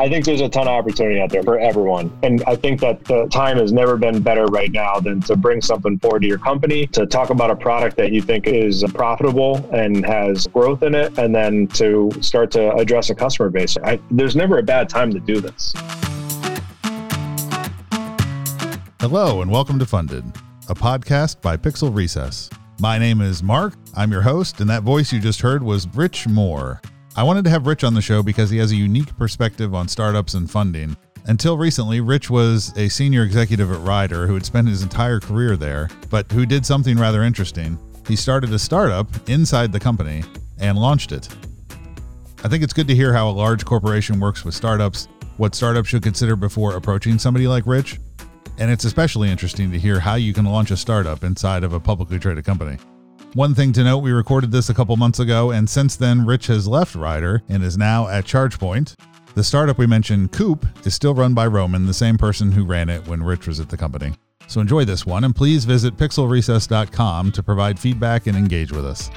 I think there's a ton of opportunity out there for everyone. And I think that the time has never been better right now than to bring something forward to your company, to talk about a product that you think is profitable and has growth in it, and then to start to address a customer base. I, there's never a bad time to do this. Hello, and welcome to Funded, a podcast by Pixel Recess. My name is Mark. I'm your host, and that voice you just heard was Rich Moore. I wanted to have Rich on the show because he has a unique perspective on startups and funding. Until recently, Rich was a senior executive at Ryder who had spent his entire career there, but who did something rather interesting. He started a startup inside the company and launched it. I think it's good to hear how a large corporation works with startups, what startups should consider before approaching somebody like Rich, and it's especially interesting to hear how you can launch a startup inside of a publicly traded company. One thing to note, we recorded this a couple months ago, and since then, Rich has left Ryder and is now at ChargePoint. The startup we mentioned, Coop, is still run by Roman, the same person who ran it when Rich was at the company. So enjoy this one, and please visit pixelrecess.com to provide feedback and engage with us.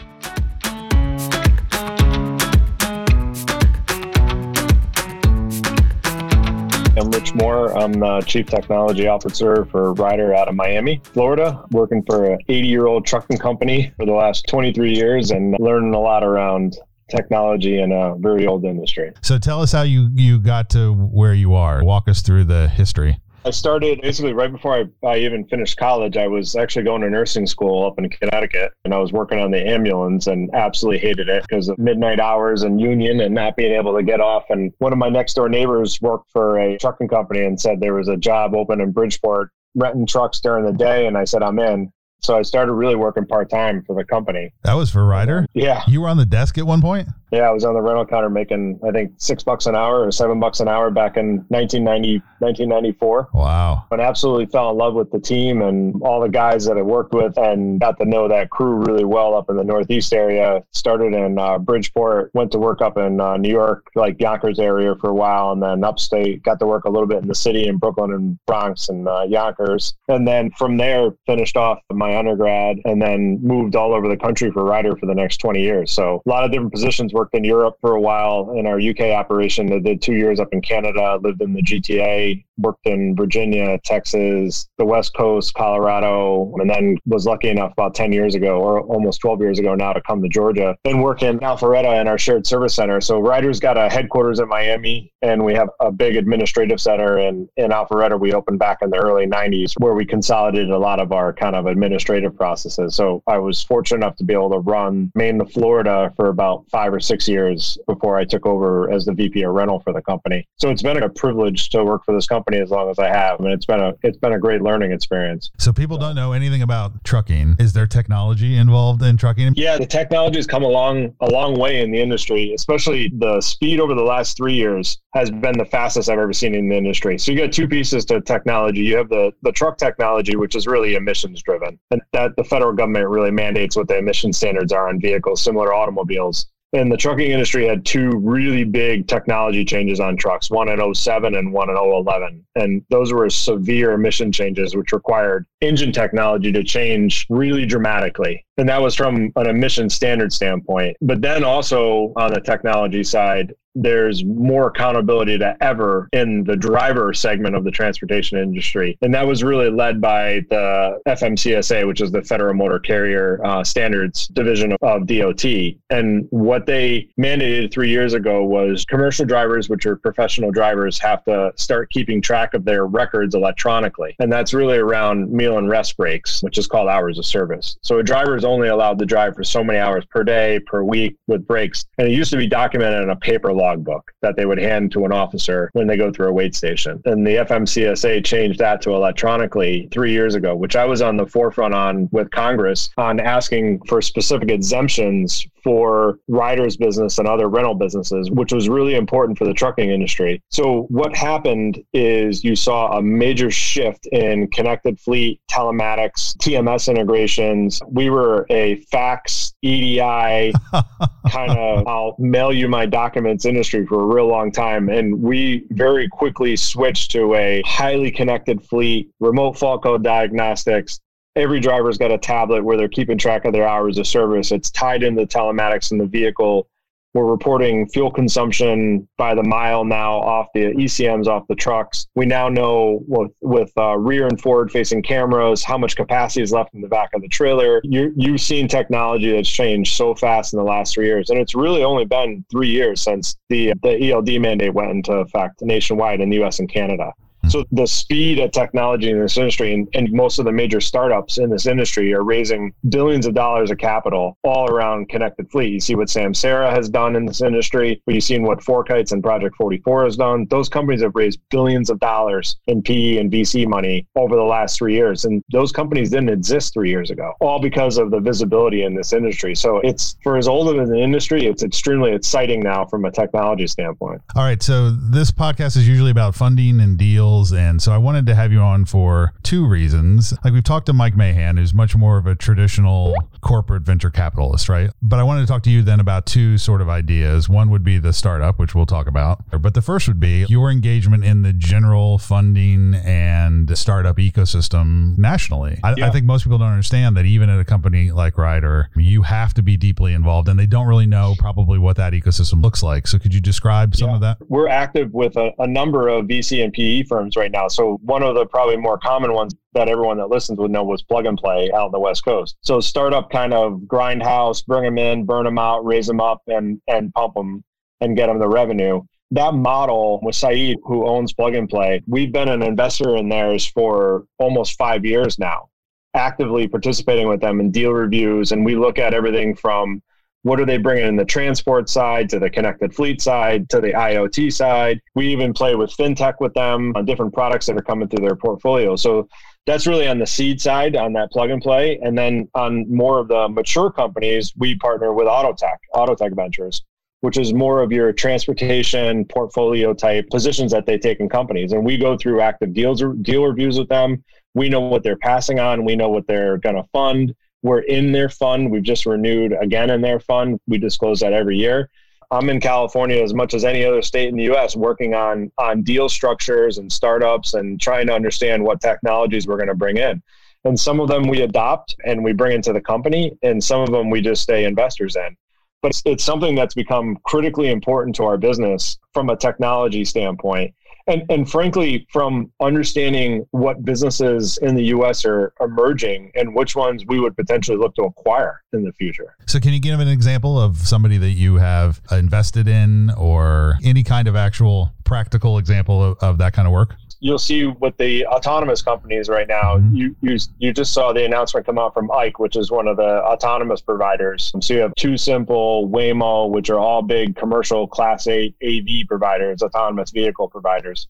I'm Rich Moore. I'm the Chief Technology Officer for Ryder out of Miami, Florida, working for an 80 year old trucking company for the last 23 years and learning a lot around technology in a very old industry. So tell us how you, you got to where you are. Walk us through the history. I started basically right before I, I even finished college. I was actually going to nursing school up in Connecticut and I was working on the ambulance and absolutely hated it because of midnight hours and union and not being able to get off. And one of my next door neighbors worked for a trucking company and said there was a job open in Bridgeport renting trucks during the day. And I said, I'm in. So I started really working part time for the company. That was for Ryder? Yeah. You were on the desk at one point? Yeah, I was on the rental counter making, I think, six bucks an hour or seven bucks an hour back in 1990, 1994. Wow. And absolutely fell in love with the team and all the guys that I worked with and got to know that crew really well up in the Northeast area. Started in uh, Bridgeport, went to work up in uh, New York, like Yonkers area for a while, and then upstate, got to work a little bit in the city in Brooklyn and Bronx and uh, Yonkers. And then from there, finished off my undergrad and then moved all over the country for Ryder for the next 20 years. So a lot of different positions worked in Europe for a while in our UK operation. I did two years up in Canada, lived in the GTA, worked in Virginia, Texas, the West Coast, Colorado, and then was lucky enough about 10 years ago or almost 12 years ago now to come to Georgia and work in Alpharetta in our shared service center. So Ryder's got a headquarters in Miami and we have a big administrative center in, in Alpharetta. We opened back in the early 90s where we consolidated a lot of our kind of administrative processes. So I was fortunate enough to be able to run Maine to Florida for about five or six years before I took over as the VP of rental for the company. So it's been a privilege to work for this company as long as I have. and it's been a it's been a great learning experience. So people don't know anything about trucking. Is there technology involved in trucking? Yeah, the technology has come along a long way in the industry, especially the speed over the last three years has been the fastest I've ever seen in the industry. So you got two pieces to technology. You have the the truck technology, which is really emissions driven, and that the federal government really mandates what the emission standards are on vehicles, similar to automobiles. And the trucking industry had two really big technology changes on trucks, one in 07 and one in 011. And those were severe emission changes, which required engine technology to change really dramatically. And that was from an emission standard standpoint. But then also on the technology side, there's more accountability to ever in the driver segment of the transportation industry. And that was really led by the FMCSA, which is the Federal Motor Carrier uh, Standards Division of, DOT. And what they mandated three years ago was commercial drivers, which are professional drivers, have to start keeping track of their records electronically. And that's really around meal and rest breaks, which is called hours of service. So a driver is only allowed to drive for so many hours per day, per week with breaks. And it used to be documented in a paper logbook that they would hand to an officer when they go through a weigh station. And the FMCSA changed that to electronically three years ago, which I was on the forefront on with Congress on asking for specific exemptions for Ryder's business and other rental businesses, which was really important for the trucking industry. So what happened is you saw a major shift in connected fleet, telematics, TMS integrations. We were a fax, EDI, kind of I'll mail you my documents industry for a real long time. And we very quickly switched to a highly connected fleet, remote fault code diagnostics, every driver's got a tablet where they're keeping track of their hours of service. It's tied into the telematics in the vehicle. We're reporting fuel consumption by the mile now off the ECMs off the trucks. We now know with, with uh, rear and forward facing cameras how much capacity is left in the back of the trailer. You, you've seen technology that's changed so fast in the last three years, and it's really only been three years since the the ELD mandate went into effect nationwide in the U.S. and Canada. So the speed of technology in this industry and, and, most of the major startups in this industry are raising billions of dollars of capital all around connected fleet. You see what Sam Samsara has done in this industry, but you've seen what FourKites and Project 44 has done. Those companies have raised billions of dollars in PE and VC money over the last three years. And those companies didn't exist three years ago, all because of the visibility in this industry. So it's for as old as an industry, it's extremely exciting now from a technology standpoint. All right. So this podcast is usually about funding and deals and so I wanted to have you on for two reasons. Like we've talked to Mike Mahan, who's much more of a traditional corporate venture capitalist, right? But I wanted to talk to you then about two sort of ideas. One would be the startup, which we'll talk about. But the first would be your engagement in the general funding and the startup ecosystem nationally. I, yeah. I think most people don't understand that even at a company like Ryder, you have to be deeply involved and they don't really know probably what that ecosystem looks like. So could you describe some yeah. of that? We're active with a, a number of VC and PE firms right now. So one of the probably more common ones that everyone that listens would know was plug and play out on the West Coast. So startup kind of grindhouse, bring them in, burn them out, raise them up, and and pump them and get them the revenue. That model with Saeed, who owns Plug and Play, we've been an investor in theirs for almost five years now, actively participating with them in deal reviews, and we look at everything from what are they bringing in the transport side to the connected fleet side to the IoT side? We even play with fintech with them on different products that are coming through their portfolio. So that's really on the seed side on that plug and play. And then on more of the mature companies, we partner with Autotech, Autotech Ventures, which is more of your transportation portfolio type positions that they take in companies. And we go through active deals deal reviews with them. We know what they're passing on. We know what they're going to fund we're in their fund. We've just renewed again in their fund. We disclose that every year. I'm in California as much as any other state in the U.S. working on on deal structures and startups and trying to understand what technologies we're going to bring in. And some of them we adopt and we bring into the company, and some of them we just stay investors in. But it's, it's something that's become critically important to our business from a technology standpoint and and frankly, from understanding what businesses in the U.S. are emerging and which ones we would potentially look to acquire in the future. So, can you give an example of somebody that you have invested in, or any kind of actual practical example of, of that kind of work? You'll see with the autonomous companies right now. Mm-hmm. You, you you just saw the announcement come out from Ike, which is one of the autonomous providers. So you have TuSimple, Waymo, which are all big commercial Class 8 AV providers, autonomous vehicle providers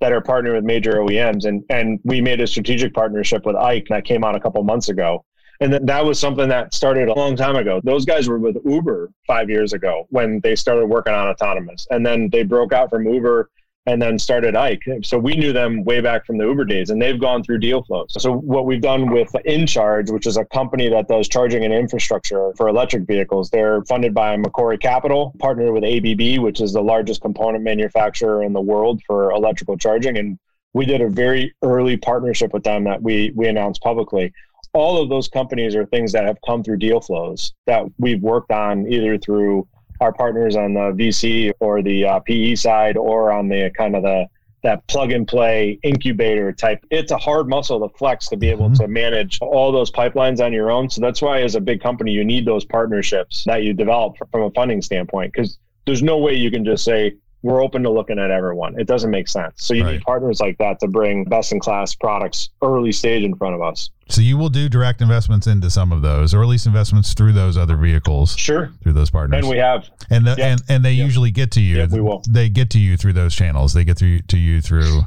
that are partnering with major OEMs. And and we made a strategic partnership with Ike that came out a couple months ago. And that, that was something that started a long time ago. Those guys were with Uber five years ago when they started working on autonomous. And then they broke out from Uber and then started Ike. So we knew them way back from the Uber days, and they've gone through deal flows. So what we've done with InCharge, which is a company that does charging and infrastructure for electric vehicles, they're funded by Macquarie Capital, partnered with ABB, which is the largest component manufacturer in the world for electrical charging, and we did a very early partnership with them that we we announced publicly. All of those companies are things that have come through deal flows that we've worked on either through our partners on the VC or the uh, PE side or on the kind of the that plug and play incubator type. It's a hard muscle to flex to be able mm-hmm. to manage all those pipelines on your own. So that's why, as a big company, you need those partnerships that you develop from a funding standpoint because there's no way you can just say, we're open to looking at everyone. It doesn't make sense. So you right. need partners like that to bring best in class products early stage in front of us. So you will do direct investments into some of those, or at least investments through those other vehicles. Sure. Through those partners. And we have. And the, and and they usually get to you. we will. They get to you through those channels. They get through to you through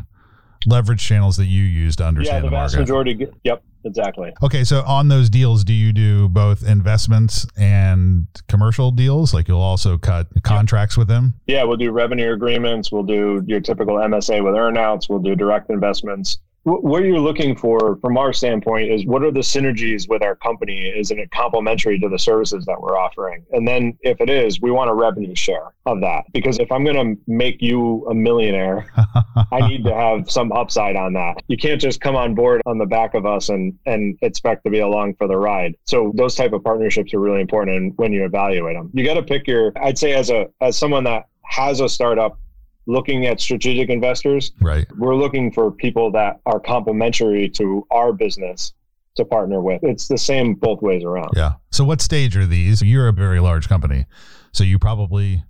leverage channels that you use to understand yeah, the, the vast market. majority. Yep exactly. Okay, so on those deals, do you do both investments and commercial deals? Like you'll also cut contracts with them? Yeah, we'll do revenue agreements. We'll do your typical MSA with earnouts. We'll do direct investments. What you're looking for from our standpoint is what are the synergies with our company? Isn't it complementary to the services that we're offering? And then if it is, we want a revenue share of that. Because if I'm going to make you a millionaire, I need to have some upside on that. You can't just come on board on the back of us and, and expect to be along for the ride. So those type of partnerships are really important when you evaluate them. You got to pick your, I'd say as a, as someone that has a startup looking at strategic investors. Right. We're looking for people that are complementary to our business to partner with. It's the same both ways around. Yeah. So what stage are these? You're a very large company. So you probably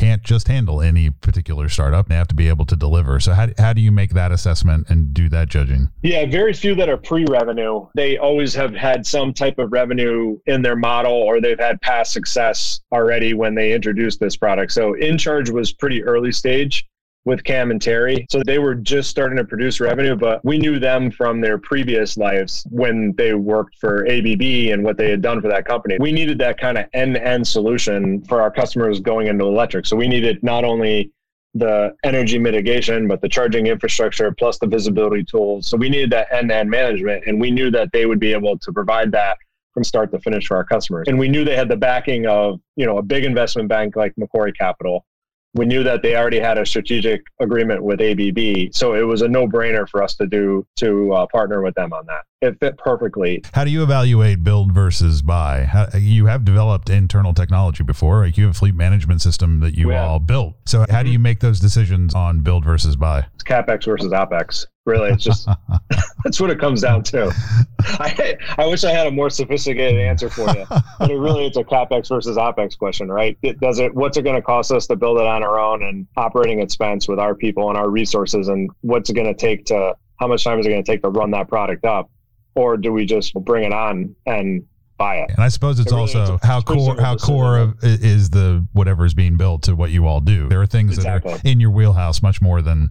can't just handle any particular startup. They have to be able to deliver. So how, how do you make that assessment and do that judging? Yeah, very few that are pre-revenue. They always have had some type of revenue in their model or they've had past success already when they introduced this product. So InCharge was pretty early stage with Cam and Terry. So they were just starting to produce revenue, but we knew them from their previous lives when they worked for ABB and what they had done for that company. We needed that kind of end to end solution for our customers going into electric. So we needed not only the energy mitigation, but the charging infrastructure plus the visibility tools. So we needed that end to end management, and we knew that they would be able to provide that from start to finish for our customers. And we knew they had the backing of, you know, a big investment bank like Macquarie Capital we knew that they already had a strategic agreement with ABB, so it was a no-brainer for us to do to uh, partner with them on that. It fit perfectly. How do you evaluate build versus buy? How, you have developed internal technology before, like you have a fleet management system that you all built. So how do mm-hmm. you make those decisions on build versus buy? It's capex versus opex. Really, it's just that's what it comes down to. I I wish I had a more sophisticated answer for you, but it really it's a capex versus opex question, right? It, does it what's it going to cost us to build it on our own and operating expense with our people and our resources, and what's it going to take to how much time is it going to take to run that product up, or do we just bring it on and buy it. And I suppose it's it really also how core how core of, is the whatever is being built to what you all do. There are things exactly. that are in your wheelhouse much more than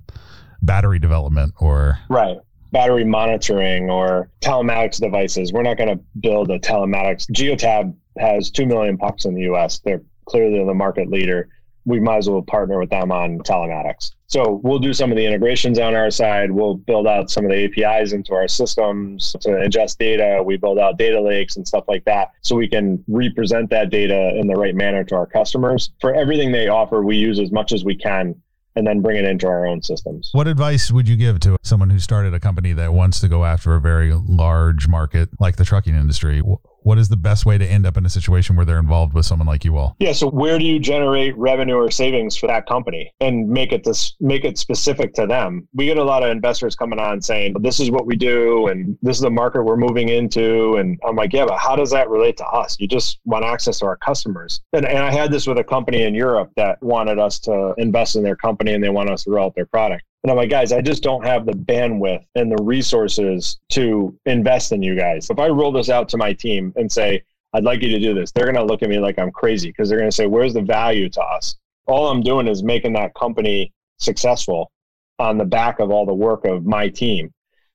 battery development or right battery monitoring or telematics devices. We're not going to build a telematics. Geotab has 2 million pucks in the US. They're clearly the market leader. We might as well partner with them on telematics. So we'll do some of the integrations on our side. We'll build out some of the APIs into our systems to ingest data. We build out data lakes and stuff like that so we can represent that data in the right manner to our customers. For everything they offer, we use as much as we can and then bring it into our own systems. What advice would you give to someone who started a company that wants to go after a very large market like the trucking industry? What is the best way to end up in a situation where they're involved with someone like you all? Yeah. So where do you generate revenue or savings for that company and make it this make it specific to them? We get a lot of investors coming on saying, this is what we do and this is the market we're moving into. And I'm like, yeah, but how does that relate to us? You just want access to our customers. And, and I had this with a company in Europe that wanted us to invest in their company and they want us to roll out their product. And I'm like, guys, I just don't have the bandwidth and the resources to invest in you guys. If I roll this out to my team and say, I'd like you to do this, they're going to look at me like I'm crazy because they're going to say, where's the value to us? All I'm doing is making that company successful on the back of all the work of my team.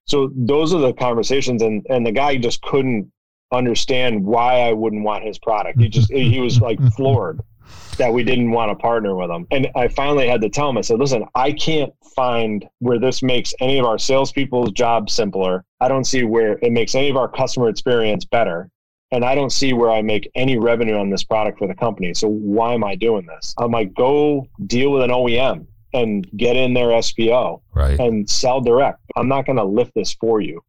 So those are the conversations. And, and the guy just couldn't understand why I wouldn't want his product. He just, he was like floored that we didn't want to partner with them. And I finally had to tell him, I said, listen, I can't find where this makes any of our salespeople's job simpler. I don't see where it makes any of our customer experience better. And I don't see where I make any revenue on this product for the company. So why am I doing this? I'm like, go deal with an OEM and get in their SPO right. and sell direct. I'm not going to lift this for you.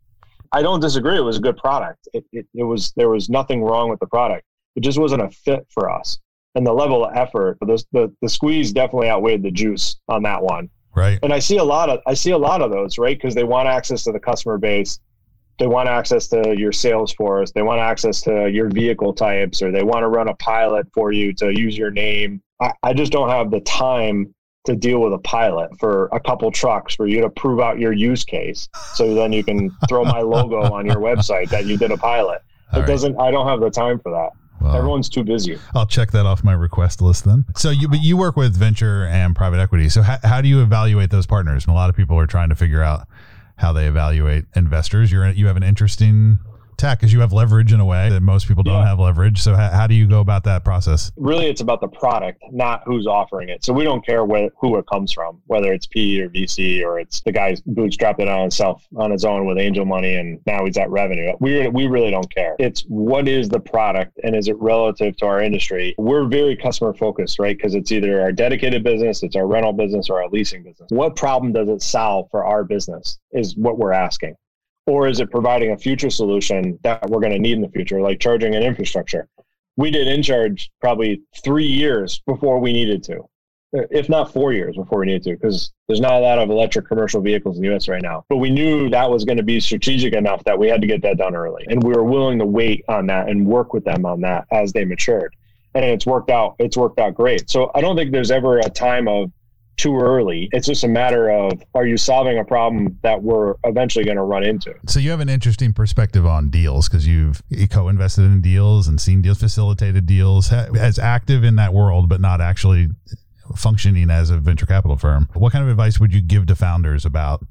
I don't disagree. It was a good product. It, it, it was there was nothing wrong with the product. It just wasn't a fit for us and the level of effort, the, the, the squeeze definitely outweighed the juice on that one. Right. And I see a lot of I see a lot of those, right? Because they want access to the customer base, they want access to your sales force, they want access to your vehicle types, or they want to run a pilot for you to use your name. I, I just don't have the time to deal with a pilot for a couple trucks for you to prove out your use case. So then you can throw my logo on your website that you did a pilot. All it right. doesn't I don't have the time for that. Well, Everyone's too busy. I'll check that off my request list then. So you, but you work with venture and private equity. So how, how do you evaluate those partners? And a lot of people are trying to figure out how they evaluate investors. You're you have an interesting tech is you have leverage in a way that most people don't Yeah. have leverage. So how, how do you go about that process? Really, it's about the product, not who's offering it. So we don't care where, who it comes from, whether it's P or VC or it's the guy bootstrapped it on himself on his own with angel money and now he's at revenue. We we really don't care. It's what is the product and is it relative to our industry? We're very customer focused, right? Because it's either our dedicated business, it's our rental business, or our leasing business. What problem does it solve for our business? Is what we're asking. Or is it providing a future solution that we're going to need in the future, like charging and infrastructure? We did InCharge probably three years before we needed to, if not four years before we needed to, because there's not a lot of electric commercial vehicles in the US right now. But we knew that was going to be strategic enough that we had to get that done early. And we were willing to wait on that and work with them on that as they matured. And it's worked out. It's worked out great. So I don't think there's ever a time of too early. It's just a matter of are you solving a problem that we're eventually going to run into? So you have an interesting perspective on deals because you've co-invested in deals and seen deals, facilitated deals, as active in that world, but not actually functioning as a venture capital firm. What kind of advice would you give to founders about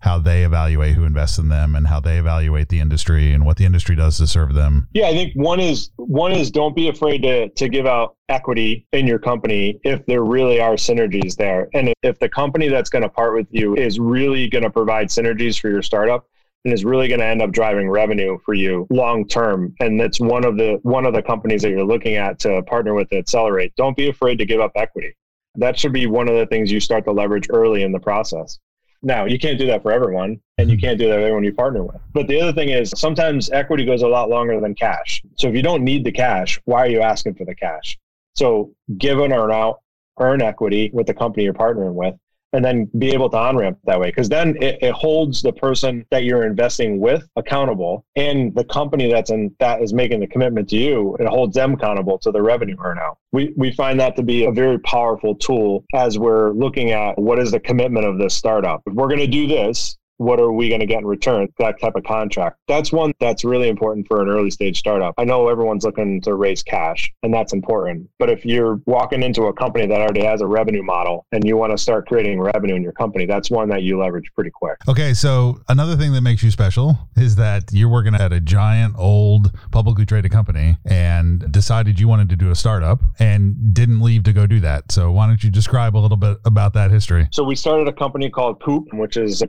how they evaluate who invests in them and how they evaluate the industry and what the industry does to serve them? Yeah, I think one is one is don't be afraid to to give out equity in your company if there really are synergies there. And if the company that's going to part with you is really going to provide synergies for your startup and is really going to end up driving revenue for you long term and that's one of the one of the companies that you're looking at to partner with to accelerate, don't be afraid to give up equity. That should be one of the things you start to leverage early in the process. Now, you can't do that for everyone, and you mm-hmm. can't do that for everyone you partner with. But the other thing is sometimes equity goes a lot longer than cash. So if you don't need the cash, why are you asking for the cash? So give an earn out, earn equity with the company you're partnering with, and then be able to on ramp that way. Because then it, it holds the person that you're investing with accountable, and the company that's in that is making the commitment to you, it holds them accountable to the revenue earn out. We we find that to be a very powerful tool as we're looking at what is the commitment of this startup. If we're going to do this, what are we going to get in return? That type of contract. That's one that's really important for an early stage startup. I know everyone's looking to raise cash, and that's important. But if you're walking into a company that already has a revenue model and you want to start creating revenue in your company, that's one that you leverage pretty quick. Okay, so another thing that makes you special is that you're working at a giant old publicly traded company and decided you wanted to do a startup and didn't leave to go do that. So why don't you describe a little bit about that history? So we started a company called Coop, which is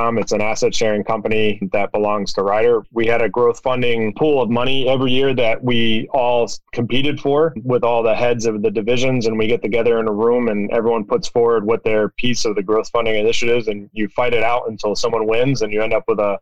It's an asset sharing company that belongs to Ryder. We had a growth funding pool of money every year that we all competed for with all the heads of the divisions and we get together in a room and everyone puts forward what their piece of the growth funding initiatives and you fight it out until someone wins and you end up with a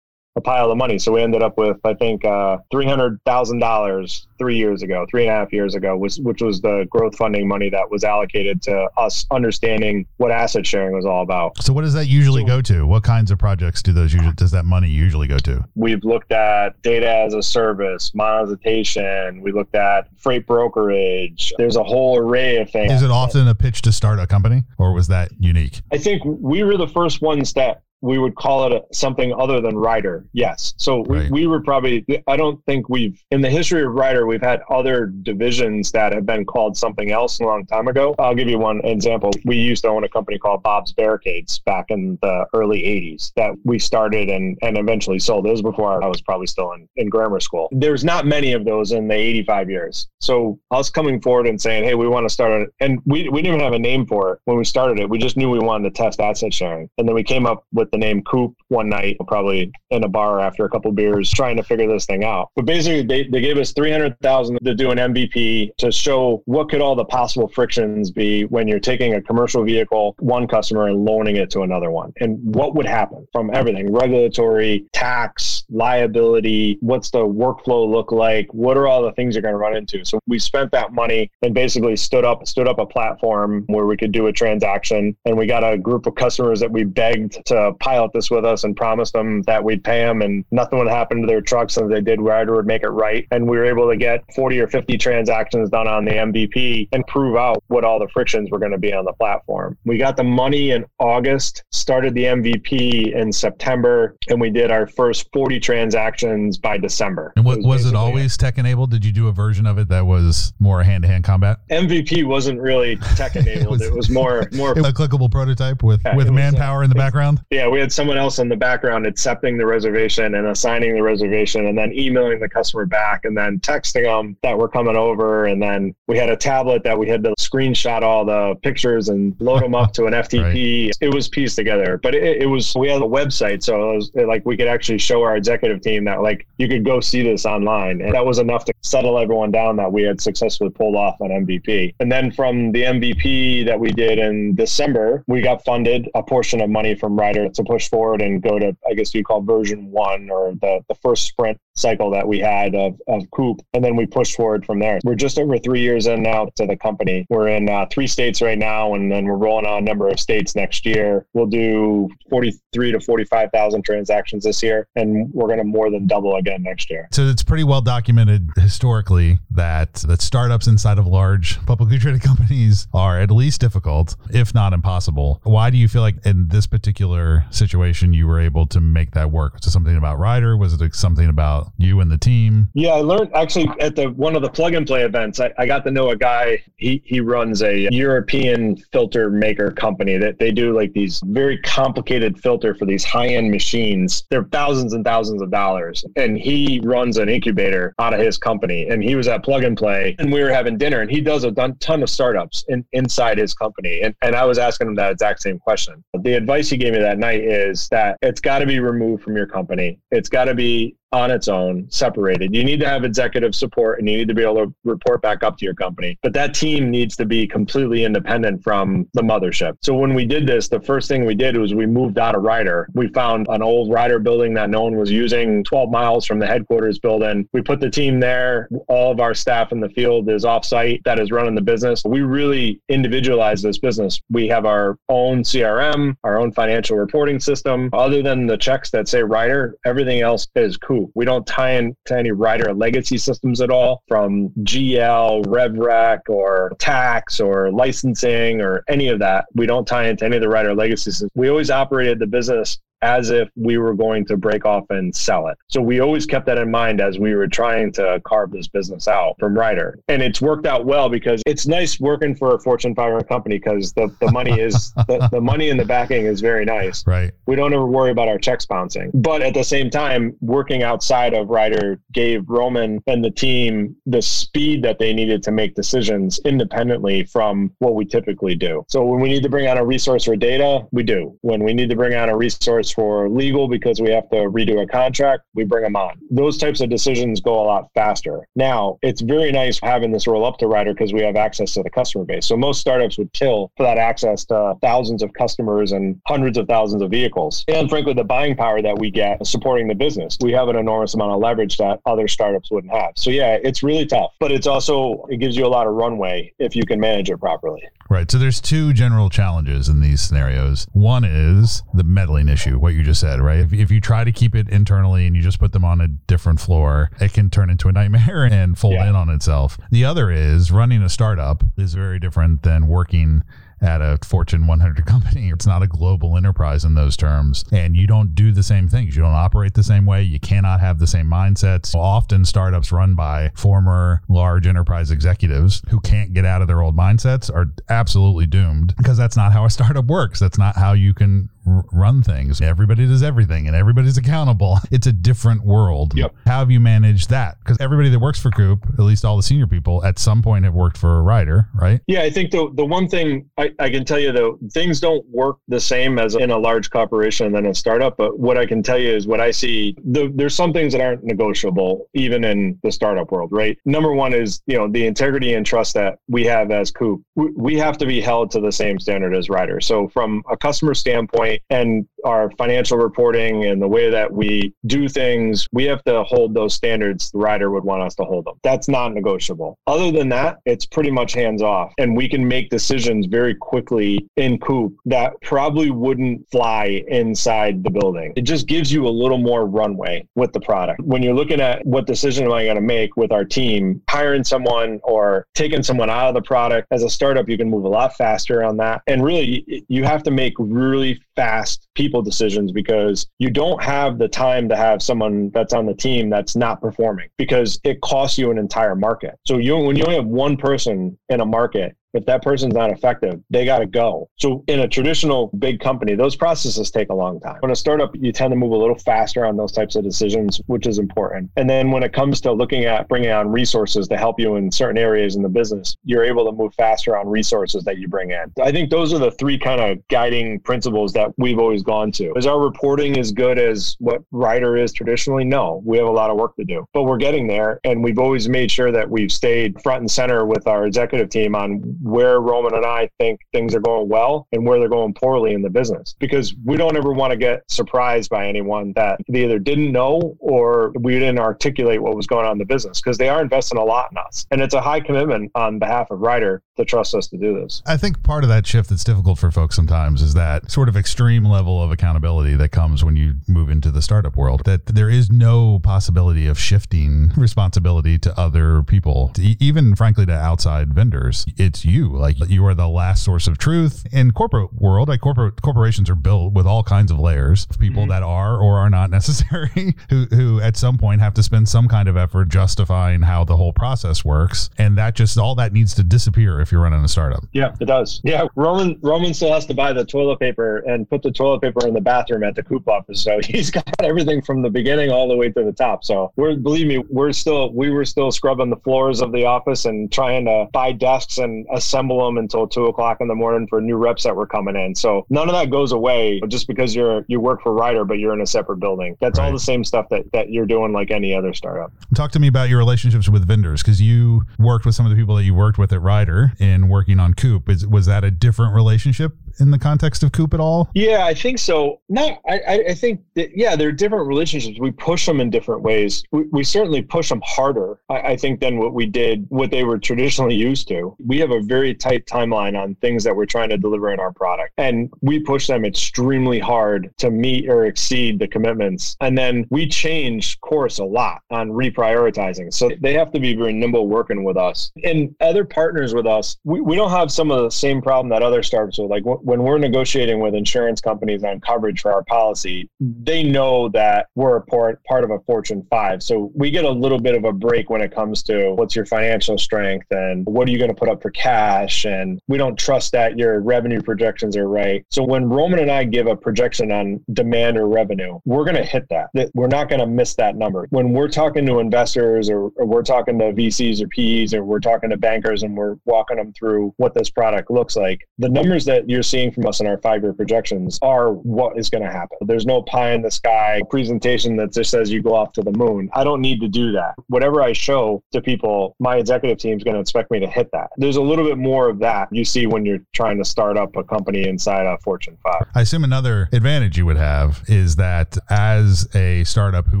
a pile of money. So we ended up with, I think, uh, three hundred thousand dollars three years ago, three and a half years ago, was which was the growth funding money that was allocated to us understanding what asset sharing was all about. So what does that usually go to? What kinds of projects do those usually does that money usually go to? We've looked at data as a service, monetization. We looked at freight brokerage. There's a whole array of things. Is it often a pitch to start a company or was that unique? I think we were the first ones that we would call it a, something other than Ryder. Yes. So Right. we, we were probably, I don't think we've, in the history of Ryder, we've had other divisions that have been called something else a long time ago. I'll give you one example. We used to own a company called Bob's Barricades back in the early 80s that we started and, and eventually sold. It was before I was probably still in, in grammar school. There's not many of those in the 85 years. So us coming forward and saying, hey, we want to start it. And we, we didn't even have a name for it when we started it. We just knew we wanted to test asset sharing. And then we came up with the name Coop one night, probably in a bar after a couple beers, trying to figure this thing out. But basically, they, they gave us 300000 to do an MVP to show what could all the possible frictions be when you're taking a commercial vehicle, one customer, and loaning it to another one. And what would happen from everything regulatory, tax, liability, what's the workflow look like? What are all the things you're going to run into? So we spent that money and basically stood up stood up a platform where we could do a transaction. And we got a group of customers that we begged to pilot this with us and promised them that we'd pay them and nothing would happen to their trucks. And if they did, Ryder would make it right. And we were able to get 40 or 50 transactions done on the MVP and prove out what all the frictions were going to be on the platform. We got the money in August, started the MVP in September, and we did our first 40 transactions by December. And what, was it basically always tech enabled? Did you do a version of it that was more hand to hand combat? MVP wasn't really tech enabled. was- it was more more A clickable prototype with, Yeah, with it was, uh, manpower in the background? yeah, Yeah, we had someone else in the background accepting the reservation and assigning the reservation and then emailing the customer back and then texting them that we're coming over. And then we had a tablet that we had to screenshot all the pictures and load them up to an FTP. Right. It was pieced together, but it, it, was, we had a website. So it was like we could actually show our executive team that like you could go see this online. And that was enough to settle everyone down that we had successfully pulled off an MVP. And then from the MVP that we did in December, we got funded a portion of money from Ryder to push forward and go to, I guess you call version one or the, the first sprint cycle that we had of, of Coop. And then we pushed forward from there. We're just over three years in now to the company. We're in uh, three states right now, and then we're rolling on a number of states next year. We'll do 43 to 45,000 transactions this year, and we're going to more than double again next year. So it's pretty well documented historically that, that startups inside of large publicly traded companies are at least difficult, if not impossible. Why do you feel like in this particular situation you were able to make that work? Was it something about Ryder? Was it something about you and the team? Yeah, I learned actually at the one of the plug and play events. I, I got to know a guy. He he runs a European filter maker company that they do like these very complicated filter for these high end machines. They're thousands and thousands of dollars, and he runs an incubator out of his company. And he was at Plug and Play, and we were having dinner, and he does a ton of startups in, inside his company. And and I was asking him that exact same question. The advice he gave me that night is that it's got to be removed from your company. It's got to be on its own, separated. You need to have executive support and you need to be able to report back up to your company. But that team needs to be completely independent from the mothership. So when we did this, the first thing we did was we moved out of Ryder. We found an old Ryder building that no one was using 12 miles from the headquarters building. We put the team there. All of our staff in the field is offsite that is running the business. We really individualize this business. We have our own CRM, our own financial reporting system. Other than the checks that say Ryder, everything else is cool we don't tie into any Ryder legacy systems at all from GL, RevRec, or tax or licensing or any of that. We don't tie into any of the Ryder legacy systems. We always operated the business as if we were going to break off and sell it. So we always kept that in mind as we were trying to carve this business out from Ryder. And it's worked out well because it's nice working for a Fortune 500 company because the, the money is the, the money in the backing is very nice. Right. We don't ever worry about our checks bouncing. But at the same time, working outside of Ryder gave Roman and the team the speed that they needed to make decisions independently from what we typically do. So when we need to bring on a resource for data, we do. When we need to bring on a resource for legal because we have to redo a contract, we bring them on. Those types of decisions go a lot faster. Now, it's very nice having this roll up to Ryder because we have access to the customer base. So most startups would kill for that access to thousands of customers and hundreds of thousands of vehicles. And frankly, the buying power that we get supporting the business, we have an enormous amount of leverage that other startups wouldn't have. So yeah, it's really tough, but it's also, it gives you a lot of runway if you can manage it properly. Right. So there's two general challenges in these scenarios. One is the meddling issue, what you just said, right? If, if you try to keep it internally and you just put them on a different floor, it can turn into a nightmare and fold yeah. in on itself. The other is running a startup is very different than working at a Fortune 100 company. It's not a global enterprise in those terms. And you don't do the same things. You don't operate the same way. You cannot have the same mindsets. Often startups run by former large enterprise executives who can't get out of their old mindsets are absolutely doomed because that's not how a startup works. That's not how you can run things. Everybody does everything and everybody's accountable. It's a different world. Yep. How have you managed that? Because everybody that works for Coop, at least all the senior people, at some point have worked for a Ryder, right? Yeah, I think the the one thing I, I can tell you though, things don't work the same as in a large corporation than a startup. But what I can tell you is what I see. The, there's some things that aren't negotiable even in the startup world, right? Number one is you know the integrity and trust that we have as Coop. We, have to be held to the same standard as Ryder. So from a customer standpoint and our financial reporting and the way that we do things, we have to hold those standards the Ryder would want us to hold them. That's not negotiable. Other than that, it's pretty much hands off. And we can make decisions very quickly in Coop that probably wouldn't fly inside the building. It just gives you a little more runway with the product. When you're looking at what decision am I going to make with our team, hiring someone or taking someone out of the product as a startup, you can move a lot faster on that. And really, you have to make really fast people decisions because you don't have the time to have someone that's on the team that's not performing because it costs you an entire market. So you when you only have one person in a market If that person's not effective, they got to go. So in a traditional big company, those processes take a long time. When a startup, you tend to move a little faster on those types of decisions, which is important. And then when it comes to looking at bringing on resources to help you in certain areas in the business, you're able to move faster on resources that you bring in. I think those are the three kind of guiding principles that we've always gone to. Is our reporting as good as what Ryder is traditionally? No, we have a lot of work to do, but we're getting there. And we've always made sure that we've stayed front and center with our executive team on where Roman and I think things are going well and where they're going poorly in the business because we don't ever want to get surprised by anyone that they either didn't know or we didn't articulate what was going on in the business because they are investing a lot in us. And it's a high commitment on behalf of Ryder to trust us to do this. I think part of that shift that's difficult for folks sometimes is that sort of extreme level of accountability that comes when you move into the startup world. That there is no possibility of shifting responsibility to other people, to even frankly to outside vendors. It's you. Like you are the last source of truth. In corporate world, like corporate corporations are built with all kinds of layers of people mm-hmm. that are or are not necessary, who who at some point have to spend some kind of effort justifying how the whole process works. And that just all that needs to disappear if you're running a startup. Yeah, it does. Yeah, Roman Roman still has to buy the toilet paper and put the toilet paper in the bathroom at the coop office. So he's got everything from the beginning all the way to the top. So we're believe me, we're still we were still scrubbing the floors of the office and trying to buy desks and assemble them until two o'clock in the morning for new reps that were coming in. So none of that goes away just because you're you work for Ryder, but you're in a separate building. That's right. all the same stuff that that you're doing like any other startup. Talk to me about your relationships with vendors because you worked with some of the people that you worked with at Ryder in working on Coop. Is, was that a different relationship in the context of Coop at all? Yeah, I think so. No, I, I think that, yeah, there are different relationships. We push them in different ways. We, we certainly push them harder, I, I think, than what we did, what they were traditionally used to. We have a very tight timeline on things that we're trying to deliver in our product. And we push them extremely hard to meet or exceed the commitments. And then we change course a lot on reprioritizing. So they have to be very nimble working with us. And other partners with us, we, we don't have some of the same problem that other startups are like when we're negotiating with insurance companies on coverage for our policy, they know that we're a part, part of a Fortune 5. So we get a little bit of a break when it comes to what's your financial strength and what are you going to put up for cash. And we don't trust that your revenue projections are right. So when Roman and I give a projection on demand or revenue, we're going to hit that. We're not going to miss that number. When we're talking to investors or, or we're talking to VCs or PEs or we're talking to bankers and we're walking them through what this product looks like, the numbers that you're seeing seeing from us in our five year projections are what is going to happen. There's no pie in the sky presentation that just says you go off to the moon. I don't need to do that. Whatever I show to people, my executive team is going to expect me to hit that. There's a little bit more of that you see when you're trying to start up a company inside a Fortune 5. I assume another advantage you would have is that as a startup who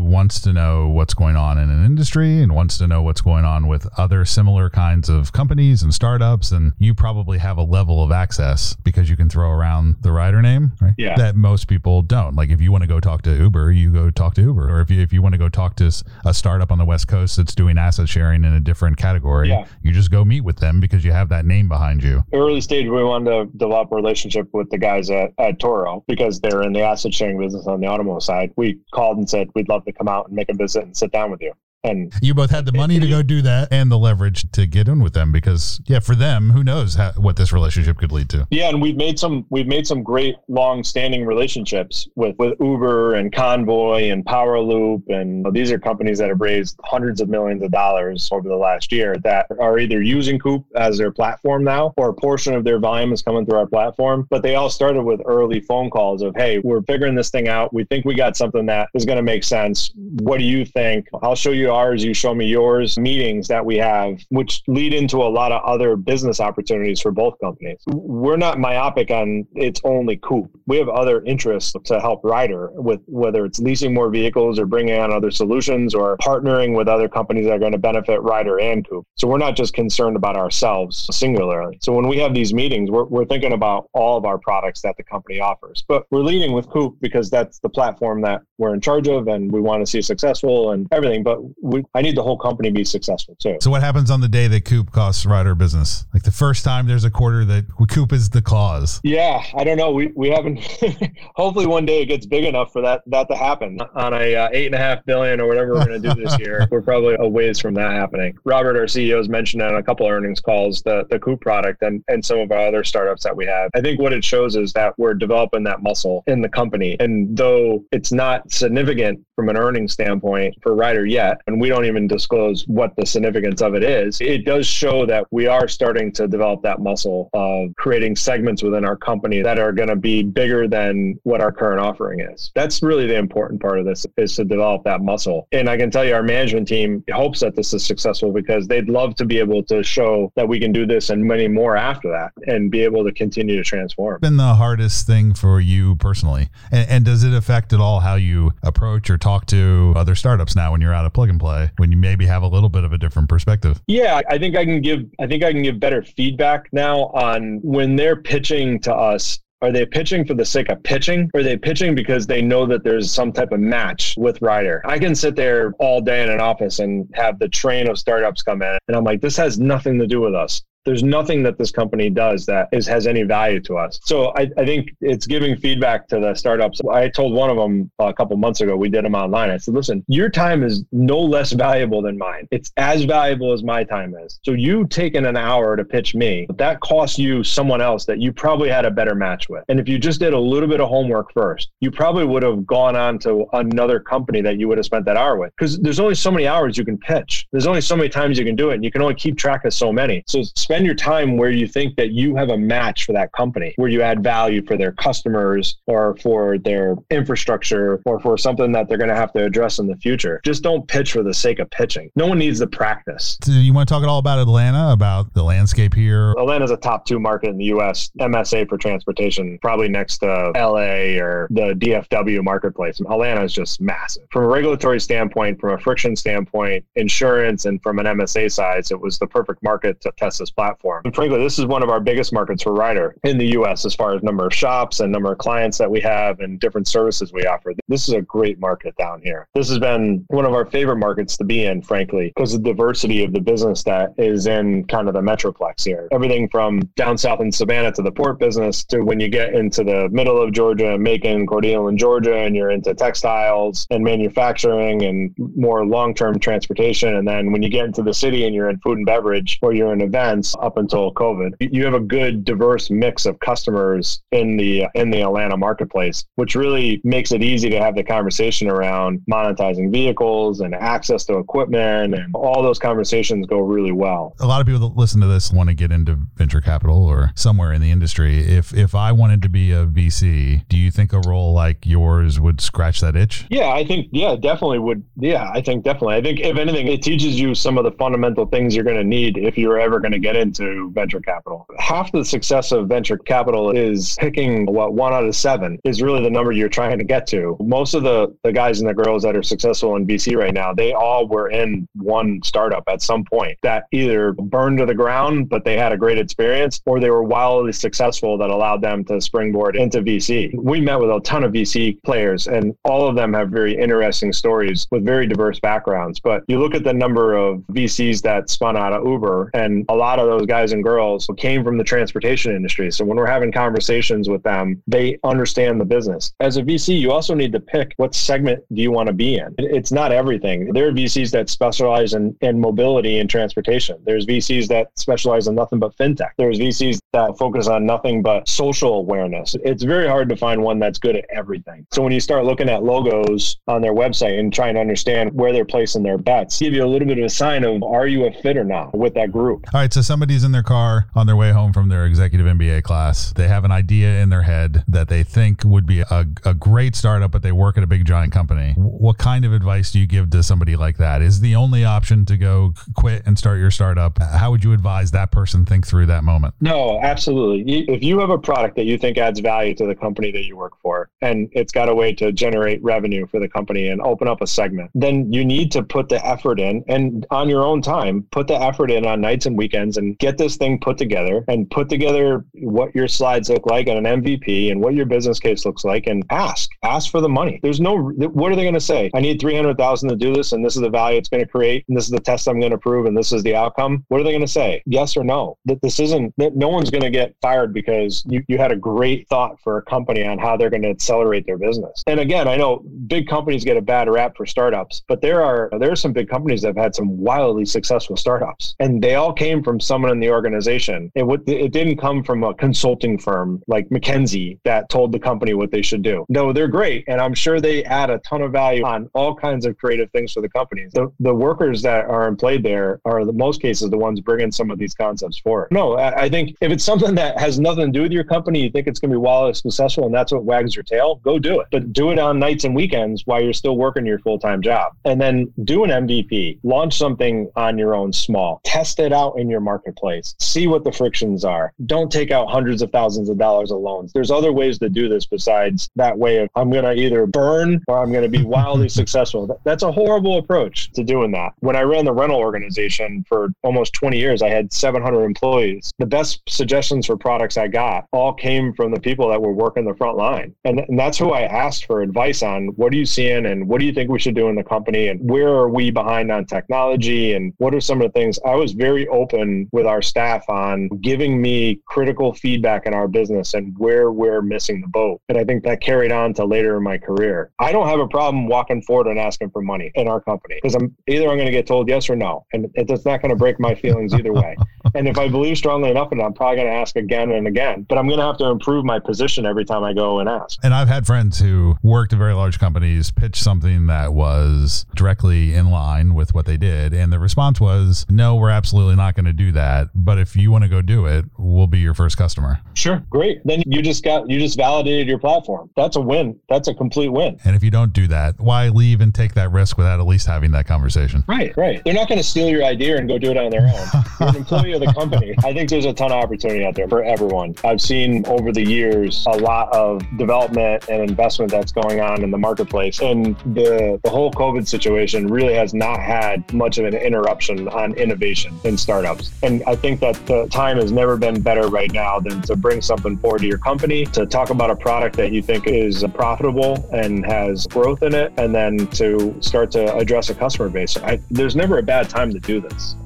wants to know what's going on in an industry and wants to know what's going on with other similar kinds of companies and startups, and you probably have a level of access because you can can throw around the Ryder name, right? Yeah. That most people don't. Like if you want to go talk to Uber, you go talk to Uber. Or if you if you want to go talk to a startup on the West Coast that's doing asset sharing in a different category, yeah. you just go meet with them because you have that name behind you. Early stage, we wanted to develop a relationship with the guys at, at Turo because they're in the asset sharing business on the automotive side. We called and said we'd love to come out and make a visit and sit down with you. And you both had the money to go do that and the leverage to get in with them because yeah, for them, who knows how, what this relationship could lead to. Yeah, and we've made some we've made some great long-standing relationships with with Uber and Convoy and Powerloop and these are companies that have raised hundreds of millions of dollars over the last year that are either using Coop as their platform now or a portion of their volume is coming through our platform, but they all started with early phone calls of, "Hey, we're figuring this thing out. We think we got something that is going to make sense. What do you think? I'll show you ours, you show me yours meetings that we have, which lead into a lot of other business opportunities for both companies. We're not myopic on it's only Coop. We have other interests to help Ryder with whether it's leasing more vehicles or bringing on other solutions or partnering with other companies that are going to benefit Ryder and Coop. So we're not just concerned about ourselves singularly. So when we have these meetings, we're, we're thinking about all of our products that the company offers. But we're leading with Coop because that's the platform that we're in charge of and we want to see successful and everything. But we, I need the whole company to be successful too. So what happens on the day that Coop costs Ryder business? Like the first time there's a quarter that Coop is the cause. Yeah, I don't know. We we haven't. hopefully, one day it gets big enough for that that to happen. On a uh, eight and a half billion or whatever we're going to do this year, we're probably a ways from that happening. Robert, our CEO, has mentioned on a couple earnings calls the the Coop product and and some of our other startups that we have. I think what it shows is that we're developing that muscle in the company, and though it's not significant from an earnings standpoint for Ryder yet, and we don't even disclose what the significance of it is, it does show that we are starting to develop that muscle of creating segments within our company that are going to be bigger than what our current offering is. That's really the important part of this is to develop that muscle. And I can tell you our management team hopes that this is successful because they'd love to be able to show that we can do this and many more after that and be able to continue to transform. Been the hardest thing for you personally. And, and does it affect at all how you approach or talk to other startups now when you're out of plug play, when you maybe have a little bit of a different perspective? Yeah, I think I can give I think I can give better feedback now on when they're pitching to us are they pitching for the sake of pitching? Or are they pitching because they know that there's some type of match with Ryder? I can sit there all day in an office and have the train of startups come in, and I'm like, this has nothing to do with us there's nothing that this company does that is has any value to us. So I, I think it's giving feedback to the startups. I told one of them a couple months ago, we did them online. I said, listen, your time is no less valuable than mine. It's as valuable as my time is. So you taking an hour to pitch me, but that costs you someone else that you probably had a better match with. And if you just did a little bit of homework first, you probably would have gone on to another company that you would have spent that hour with. Because there's only so many hours you can pitch. There's only so many times you can do it. And you can only keep track of so many. So spend spend your time where you think that you have a match for that company, where you add value for their customers or for their infrastructure or for something that they're going to have to address in the future. Just don't pitch for the sake of pitching. No one needs the practice. Do you want to talk at all about Atlanta, about the landscape here? Atlanta's a top two market in the U.S. MSA for transportation, probably next to LA or the DFW marketplace. Atlanta is just massive. From a regulatory standpoint, from a friction standpoint, insurance, and from an MSA size, it was the perfect market to test this platform platform. And frankly, this is one of our biggest markets for Ryder in the US as far as number of shops and number of clients that we have and different services we offer. This is a great market down here. This has been one of our favorite markets to be in, frankly, because of the diversity of the business that is in kind of the metroplex here. Everything from down south in Savannah to the port business to when you get into the middle of Georgia, Macon, Cordelia, Georgia, and you're into textiles and manufacturing and more long-term transportation. And then when you get into the city and you're in food and beverage or you're in events, up until COVID. You have a good diverse mix of customers in the in the Atlanta marketplace, which really makes it easy to have the conversation around monetizing vehicles and access to equipment and all those conversations go really well. A lot of people that listen to this want to get into venture capital or somewhere in the industry. If if I wanted to be a VC, do you think a role like yours would scratch that itch? Yeah, I think yeah, definitely would. Yeah, I think definitely. I think if anything, it teaches you some of the fundamental things you're going to need if you're ever going to get into venture capital. Half the success of venture capital is picking what one out of seven is really the number you're trying to get to. Most of the, the guys and the girls that are successful in VC right now, they all were in one startup at some point that either burned to the ground, but they had a great experience, or they were wildly successful that allowed them to springboard into VC. We met with a ton of VC players, and all of them have very interesting stories with very diverse backgrounds. But you look at the number of VCs that spun out of Uber, and a lot of those guys and girls came from the transportation industry. So when we're having conversations with them, they understand the business. As a VC, you also need to pick what segment do you want to be in. It's not everything. There are VCs that specialize in, in mobility and transportation. There's VCs that specialize in nothing but fintech. There's VCs that focus on nothing but social awareness. It's very hard to find one that's good at everything. So when you start looking at logos on their website and trying to understand where they're placing their bets, give you a little bit of a sign of are you a fit or not with that group. All right, so somebody's in their car on their way home from their executive MBA class. They have an idea in their head that they think would be a, a great startup, but they work at a big giant company. What kind of advice do you give to somebody like that? Is the only option to go quit and start your startup? How would you advise that person think through that moment? No, absolutely. If you have a product that you think adds value to the company that you work for, and it's got a way to generate revenue for the company and open up a segment, then you need to put the effort in and on your own time, put the effort in on nights and weekends and and get this thing put together and put together what your slides look like and an MVP and what your business case looks like and ask, ask for the money. There's no, what are they going to say? I need 300,000 to do this and this is the value it's going to create and this is the test I'm going to prove and this is the outcome. What are they going to say? Yes or no? That this isn't, that no one's going to get fired because you, you had a great thought for a company on how they're going to accelerate their business. And again, I know big companies get a bad rap for startups, but there are, there are some big companies that have had some wildly successful startups and they all came from someone in the organization. It, w- it didn't come from a consulting firm like McKinsey that told the company what they should do. No, they're great. And I'm sure they add a ton of value on all kinds of creative things for the companies. The, the workers that are employed there are, in most cases, the ones bringing some of these concepts forward. No, I, I think if it's something that has nothing to do with your company, you think it's going to be wildly successful and that's what wags your tail, go do it. But do it on nights and weekends while you're still working your full time job. And then do an MVP, launch something on your own small, test it out in your marketplace, see what the frictions are. Don't take out hundreds of thousands of dollars of loans. There's other ways to do this besides that way of I'm going to either burn or I'm going to be wildly successful. That's a horrible approach to doing that. When I ran the rental organization for almost 20 years, I had 700 employees. The best suggestions for products I got all came from the people that were working the front line. And, and that's who I asked for advice on what are you seeing and what do you think we should do in the company and where are we behind on technology and what are some of the things I was very open with our staff on giving me critical feedback in our business and where we're missing the boat. And I think that carried on to later in my career. I don't have a problem walking forward and asking for money in our company because I'm either I'm going to get told yes or no. And it's not going to break my feelings either way. And if I believe strongly enough in it, I'm probably going to ask again and again. But I'm going to have to improve my position every time I go and ask. And I've had friends who worked at very large companies pitch something that was directly in line with what they did. And the response was, no, we're absolutely not going to do that. But if you want to go do it, we'll be your first customer. Sure. Great. Then you just got, you just validated your platform. That's a win. That's a complete win. And if you don't do that, why leave and take that risk without at least having that conversation? Right. Right. They're not going to steal your idea and go do it on their own. You're an employee of the company. I think there's a ton of opportunity out there for everyone. I've seen over the years a lot of development and investment that's going on in the marketplace. And the, the whole COVID situation really has not had much of an interruption on innovation in startups. And I think that the time has never been better right now than to bring something forward to your company, to talk about a product that you think is profitable and has growth in it, and then to start to address a customer base. I, there's never a bad time to do this.